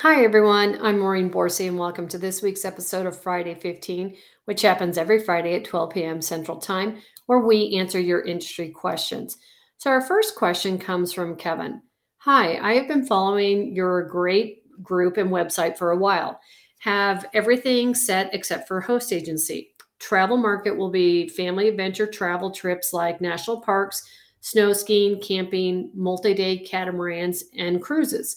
Hi, everyone. I'm Maureen Borsey, and welcome to this week's episode of Friday 15, which happens every Friday at 12 p.m. Central Time, where we answer your industry questions. So, our first question comes from Kevin. Hi, I have been following your great group and website for a while. Have everything set except for host agency. Travel market will be family adventure travel trips like national parks, snow skiing, camping, multi day catamarans, and cruises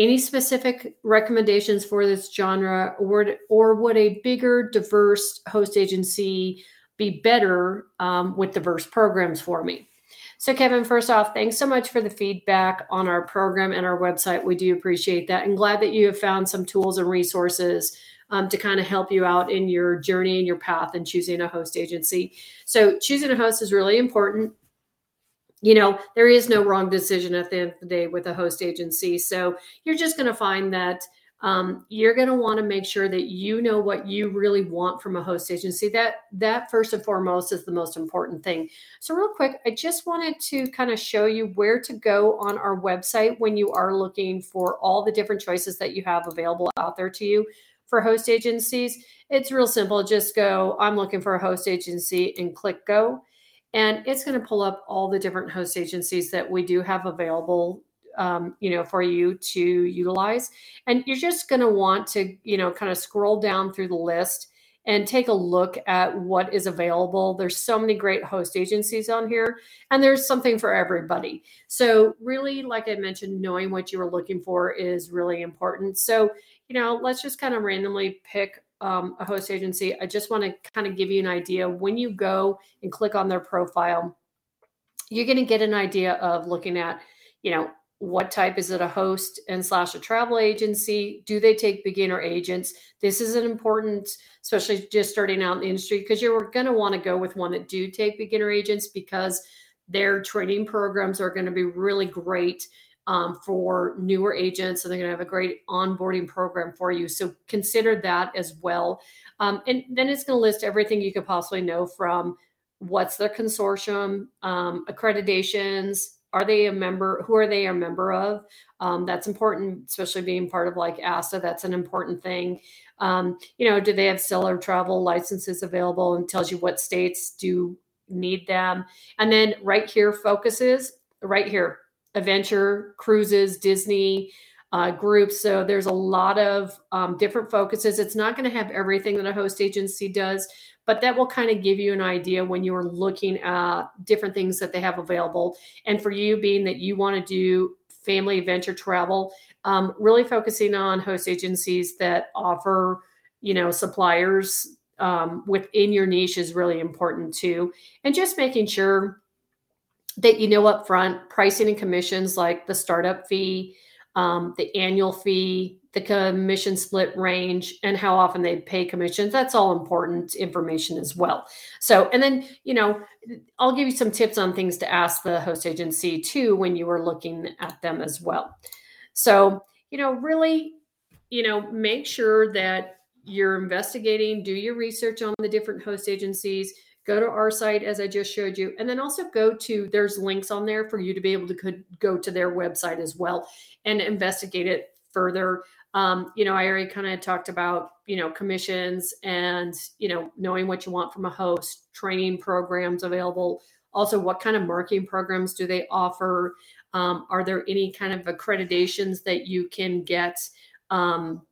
any specific recommendations for this genre or, or would a bigger diverse host agency be better um, with diverse programs for me? So kevin first off thanks so much for the feedback on our program and our website. We do appreciate that and glad that you have found some tools and resources um, to kind of help you out in your journey and your path and choosing a host agency. So choosing a host is really important you know, there is no wrong decision at the end of the day with a host agency. So you're just going to find that um, you're going to want to make sure that you know what you really want from a host agency. That that first and foremost is the most important thing. So real quick, I just wanted to kind of show you where to go on our website when you are looking for all the different choices that you have available out there to you for host agencies. It's real simple. Just go, I'm looking for a host agency and click go and it's going to pull up all the different host agencies that we do have available um, you know for you to utilize. And you're just going to want to you know kind of scroll down through the list and take a look at what is available. There's so many great host agencies on here and there's something for everybody. So really like i mentioned knowing what you are looking for is really important. So you know let's just kind of randomly pick um, a host agency, I just want to kind of give you an idea. When you go and click on their profile, you're going to get an idea of looking at, you know, what type is it a host and slash a travel agency do they take beginner agents this is an important especially just starting out in the industry because you're going to want to go with one that do take beginner agents because their training programs are going to be really great um, for newer agents, and they're going to have a great onboarding program for you. So consider that as well. Um, and then it's going to list everything you could possibly know from what's their consortium, um, accreditations, are they a member? Who are they a member of? Um, that's important, especially being part of like ASTA That's an important thing. Um, you know, do they have seller travel licenses available and tells you what states do need them? And then right here focuses right here adventure cruises, Disney uh, groups. So there's a lot of um, different focuses. It's not going to have everything that a host agency does, but that will kind of give you an idea when you're looking at different things that they have available. And for you, being that you want to do family adventure travel, um, really focusing on host agencies that offer, you know, suppliers um, within your niche is really important too. And just making sure that you know up front pricing and commissions like the startup fee um, the annual fee the commission split range and how often they pay commissions that's all important information as well. So and then you know i'll give you some tips on things to ask the host agency too when you are looking at them as well. So you know really you know make sure that you're investigating do your research on the different host agencies go to our site as I just showed you, and then also go to there's links on there for you to be able to could go to their website as well and investigate it further. Um, you know, I already kind of talked about you know commissions and you know knowing what you want from a host, training programs available. Also, what kind of marketing programs do they offer? Um, are there any kind of accreditations that you can get? Um,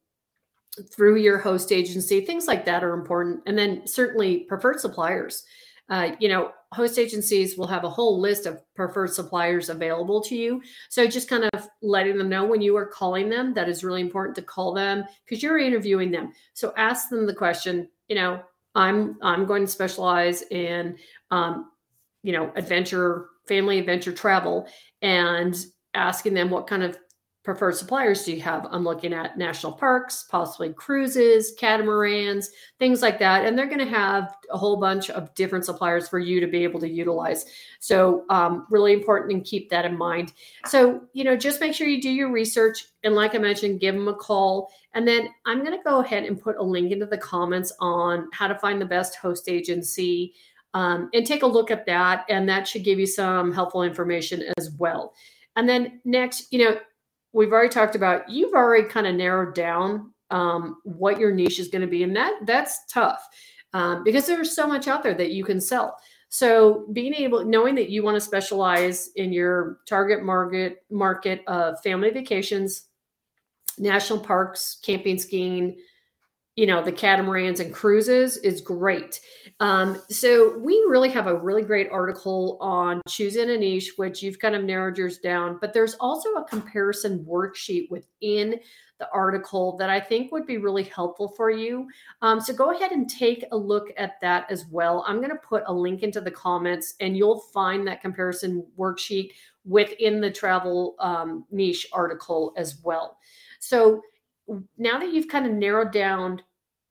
through your host agency things like that are important. And then certainly preferred suppliers. Uh, you know host agencies will have a whole list of preferred suppliers available to you. So just kind of letting them know when you are calling them that is really important to call them because you're interviewing them. So ask them the question you know i'm i'm going to specialize in um, you know adventure family adventure travel and asking them what kind of preferred suppliers do you have? I'm looking at national parks, possibly cruises, catamarans, things like that. And they're going to have a whole bunch of different suppliers for you to be able to utilize. So, um, really important and keep that in mind. So, you know, just make sure you do your research. And like I mentioned, give them a call. And then I'm going to go ahead and put a link into the comments on how to find the best host agency. Um, and take a look at that. And that should give you some helpful information as well. And then next, you know, we've already talked about you've already kind of narrowed down um, what your niche is going to be, and that that's tough um, because there's so much out there that you can sell. So being able, knowing that you want to specialize in your target market market of family vacations, national parks, camping, skiing, you know, the catamarans and cruises is great. Um, so we really have a really great article on choosing a niche, which you've kind of narrowed yours down. But there's also a comparison worksheet within the article that I think would be really helpful for you. Um, so go ahead and take a look at that as well. I'm going to put a link into the comments and you'll find that comparison worksheet within the travel um, niche article as well. So now that you've kind of narrowed down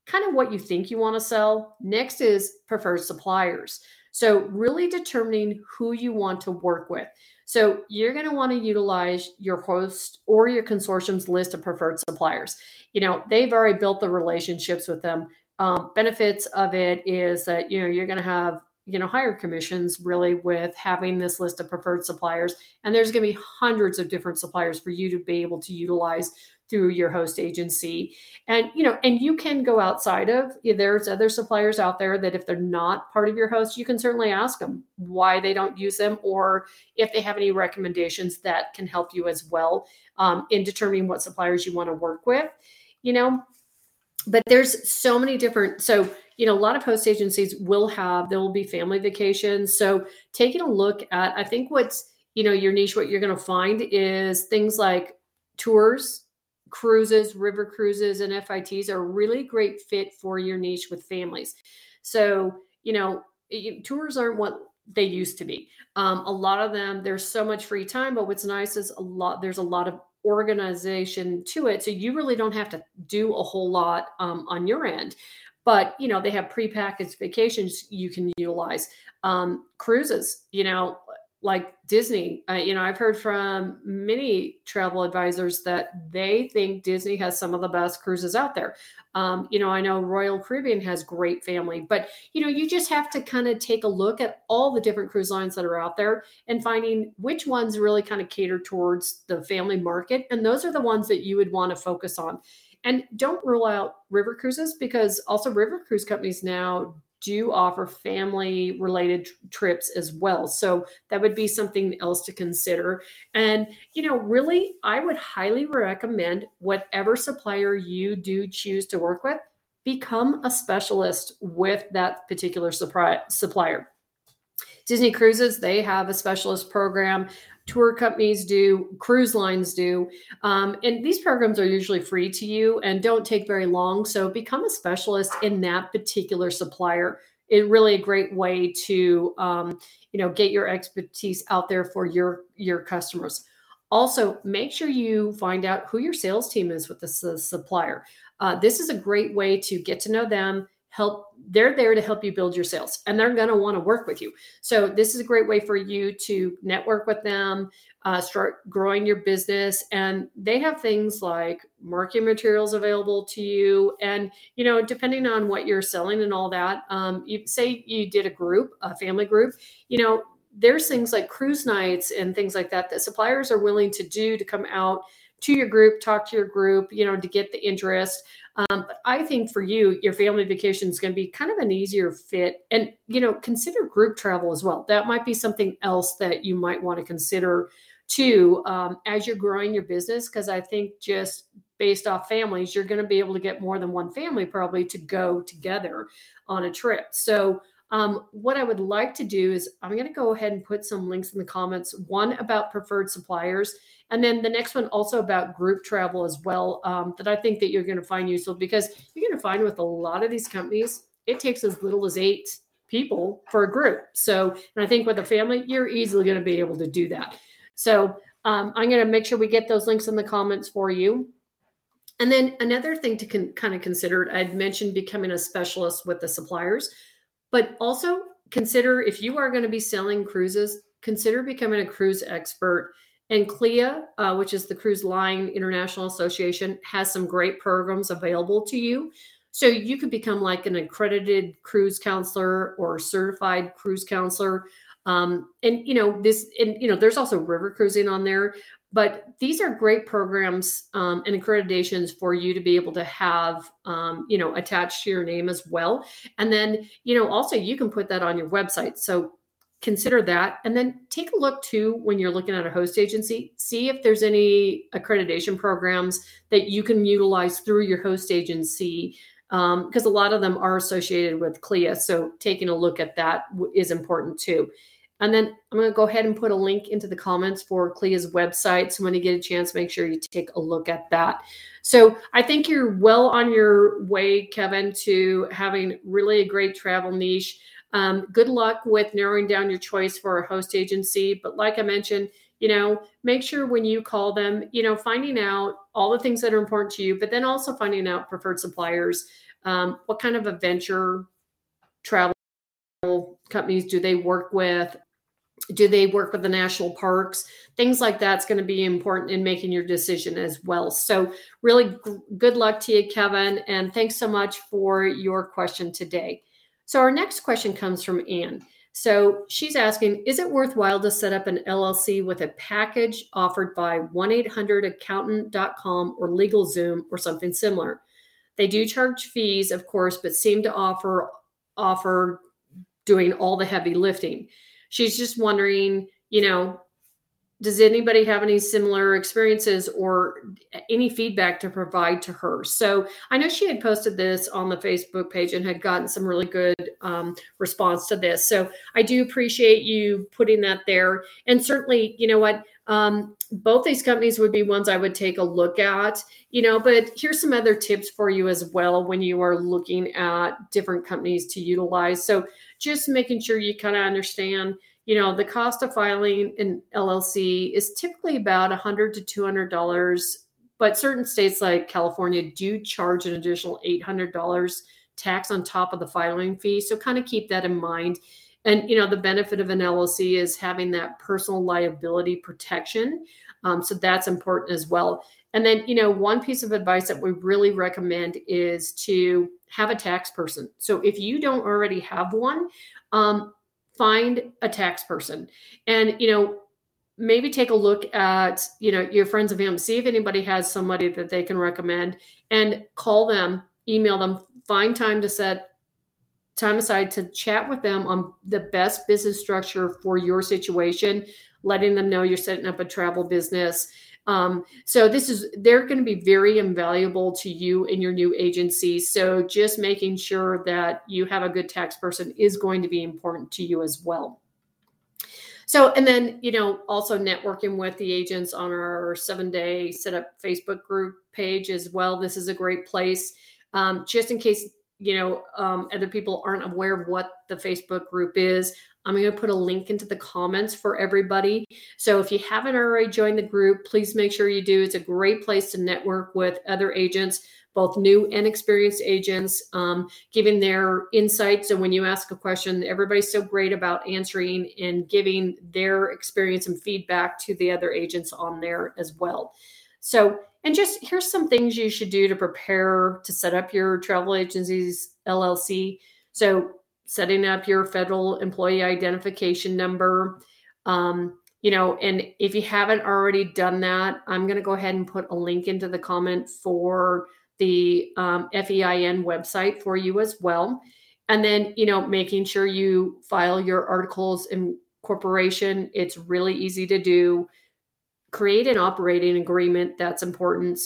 kind of what you think you want to sell, next is preferred suppliers. So really determining who you want to work with. So you're going to want to utilize your host or your consortium's list of preferred suppliers. You know, they've already built the relationships with them. Um, benefits of it is that, you know, you're going to have you know higher commissions really with having this list of preferred suppliers and there's going to be hundreds of different suppliers for you to be able to utilize through your host agency. And you know and you can go outside of there's other suppliers out there that if they're not part of your host you can certainly ask them why they don't use them or if they have any recommendations that can help you as well um, in determining what suppliers you want to work with you know? But there's so many different so you know a lot of host agencies will have there will be family vacations. So taking a look at i think what's you know your niche what you're going to find is things like tours cruises, river cruises, and FITs are really great fit for your niche with families. So, you know, tours aren't what they used to be. Um, a lot of them, there's so much free time, but what's nice is a lot, there's a lot of organization to it. So you really don't have to do a whole lot um, on your end. But, you know, they have prepackaged vacations you can utilize. Um, cruises, you know, like Disney. Uh, you know, I've heard from many travel advisors that they think Disney has some of the best cruises out there. Um, you know, I know Royal Caribbean has great family, but you know, you just have to kind of take a look at all the different cruise lines that are out there and finding which ones really kind of cater towards the family market. And those are the ones that you would want to focus on. And don't rule out river cruises because also river cruise companies now do offer family related trips as well. So that would be something else to consider. And, you know, really, I would highly recommend whatever supplier you do choose to work with, become a specialist with that particular supplier. Disney Cruises, they have a specialist program tour companies do, cruise lines do. Um, and these programs are usually free to you and don't take very long. So become a specialist in that particular supplier. It really a great way to um, you know get your expertise out there for your your customers. Also, make sure you find out who your sales team is with the supplier. Uh, this is a great way to get to know them, help they're there to help you build your sales and they're going to want to work with you. So this is a great way for you to network with them uh, start growing your business and they have things like marketing materials available to you and you know depending on what you're selling and all that um, you say you did a group a family group you know there's things like cruise nights and things like that that suppliers are willing to do to come out to your group talk to your group you know to get the interest um, but I think for you, your family vacation is going to be kind of an easier fit. And, you know, consider group travel as well. That might be something else that you might want to consider too um, as you're growing your business. Because I think just based off families, you're going to be able to get more than one family probably to go together on a trip. So, um, what I would like to do is I'm going to go ahead and put some links in the comments. One about preferred suppliers and then the next one also about group travel as well, um, that I think that you're going to find useful because you're going to find with a lot of these companies, it takes as little as eight people for a group. So, and I think with a family, you're easily going to be able to do that. So um, I'm going to make sure we get those links in the comments for you. And then another thing to con- kind of consider, I'd mentioned becoming a specialist with the suppliers, but also consider if you are going to be selling cruises, consider becoming a cruise expert and CLIA, uh, which is the Cruise Line International Association, has some great programs available to you. So you could become like an accredited cruise counselor or certified cruise counselor. Um, and you know this, and you know, there's also river cruising on there. But these are great programs um, and accreditations for you to be able to have, um, you know, attached to your name as well. And then, you know, also you can put that on your website. So consider that and then take a look too when you're looking at a host agency see if there's any accreditation programs that you can utilize through your host agency because um, a lot of them are associated with CLIA. So taking a look at that is important too. And then I'm going to go ahead and put a link into the comments for CLIA's website. So when you get a chance, make sure you take a look at that. So I think you're well on your way, Kevin, to having really a great travel niche. Um, good luck with narrowing down your choice for a host agency. But like I mentioned, you know, make sure when you call them, you know, finding out all the things that are important to you, but then also finding out preferred suppliers. Um, what kind of adventure travel companies do they work with? Do they work with the national parks? Things like that's going to be important in making your decision as well. So, really g- good luck to you, Kevin. And thanks so much for your question today. So, our next question comes from Anne. So she's asking Is it worthwhile to set up an LLC with a package offered by 1 800 accountant.com or LegalZoom or something similar? They do charge fees, of course, but seem to offer offer doing all the heavy lifting. She's just wondering, you know, does anybody have any similar experiences or any feedback to provide to her? So i know she had posted this on the facebook page and had gotten some really good um, response to this. So i do appreciate you putting that there. And certainly you know what um, both these companies would be ones i would take a look at you know but here's some other tips for you as well when you are looking at different companies to utilize so just making sure you kind of understand you know, the cost of filing an LLC is typically about 100 to $200, but certain states like California do charge an additional $800 tax on top of the filing fee. So kind of keep that in mind. And, you know, the benefit of an LLC is having that personal liability protection. Um, so that's important as well. And then, you know, one piece of advice that we really recommend is to have a tax person. So if you don't already have one, um, find a tax person and you know maybe take a look at you know your friends of him see if anybody has somebody that they can recommend and call them email them find time to set time aside to chat with them on the best business structure for your situation letting them know you're setting up a travel business um, so this is they're going to be very invaluable to you in your new agency. So just making sure that you have a good tax person is going to be important to you as well. So, and then, you know, also networking with the agents on our seven day set up Facebook group page as well. This is a great place. Um, just in case, you know, um, other people aren't aware of what the Facebook group is. I'm going to put a link into the comments for everybody. So if you haven't already joined the group, please make sure you do. It's a great place to network with other agents, both new and experienced agents, um, giving their insights. So when you ask a question, everybody's so great about answering and giving their experience and feedback to the other agents on there as well. So, and just here's some things you should do to prepare to set up your travel agency's LLC. So, setting up your federal employee identification number. Um, you know, and if you haven't already done that, I'm going to go ahead and put a link into the comment for the um, FEIN website for you as well. And then, you know, making sure you file your articles in corporation. It's really easy to do. Create an operating agreement. That's important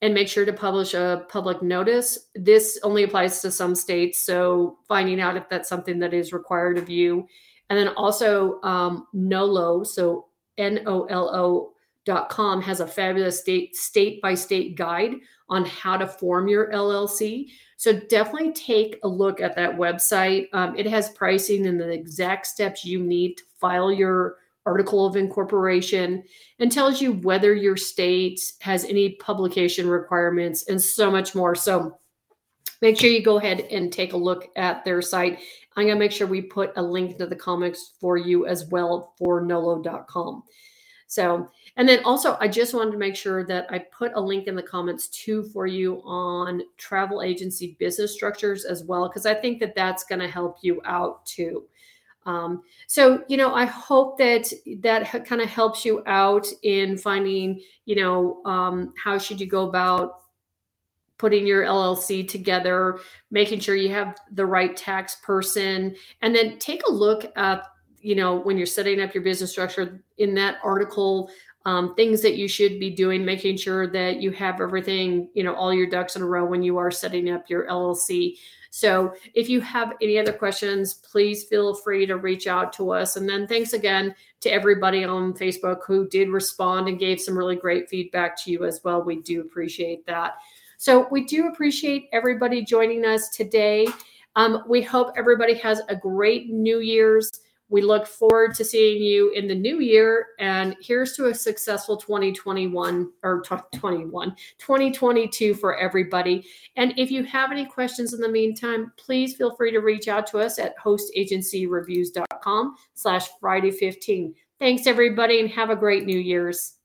and make sure to publish a public notice. This only applies to some states, so finding out if that's something that is required of you. And then also um, NOLO, so N O L O dot com has a fabulous state state by state guide on how to form your LLC. So definitely take a look at that website. Um, it has pricing and the exact steps you need to file your article of incorporation and tells you whether your state has any publication requirements and so much more. So make sure you go ahead and take a look at their site. I'm going to make sure we put a link to the comics for you as well for nolo.com. So, and then also, I just wanted to make sure that I put a link in the comments too for you on travel agency business structures as well, because I think that that's going to help you out too. Um, so, you know, I hope that that kind of helps you out in finding, you know, um, how should you go about putting your LLC together, making sure you have the right tax person, and then take a look at, you know, when you're setting up your business structure in that article, um, things that you should be doing, making sure that you have everything, you know, all your ducks in a row when you are setting up your LLC. So if you have any other questions, please feel free to reach out to us. And then thanks again to everybody on Facebook who did respond and gave some really great feedback to you as well. We do appreciate that. So we do appreciate everybody joining us today. Um, we hope everybody has a great New Year's. We look forward to seeing you in the new year. And here's to a successful 2021 or 2021, 2022 for everybody. And if you have any questions in the meantime, please feel free to reach out to us at hostagencyreviews.com slash Friday 15. Thanks, everybody, and have a great New Year's.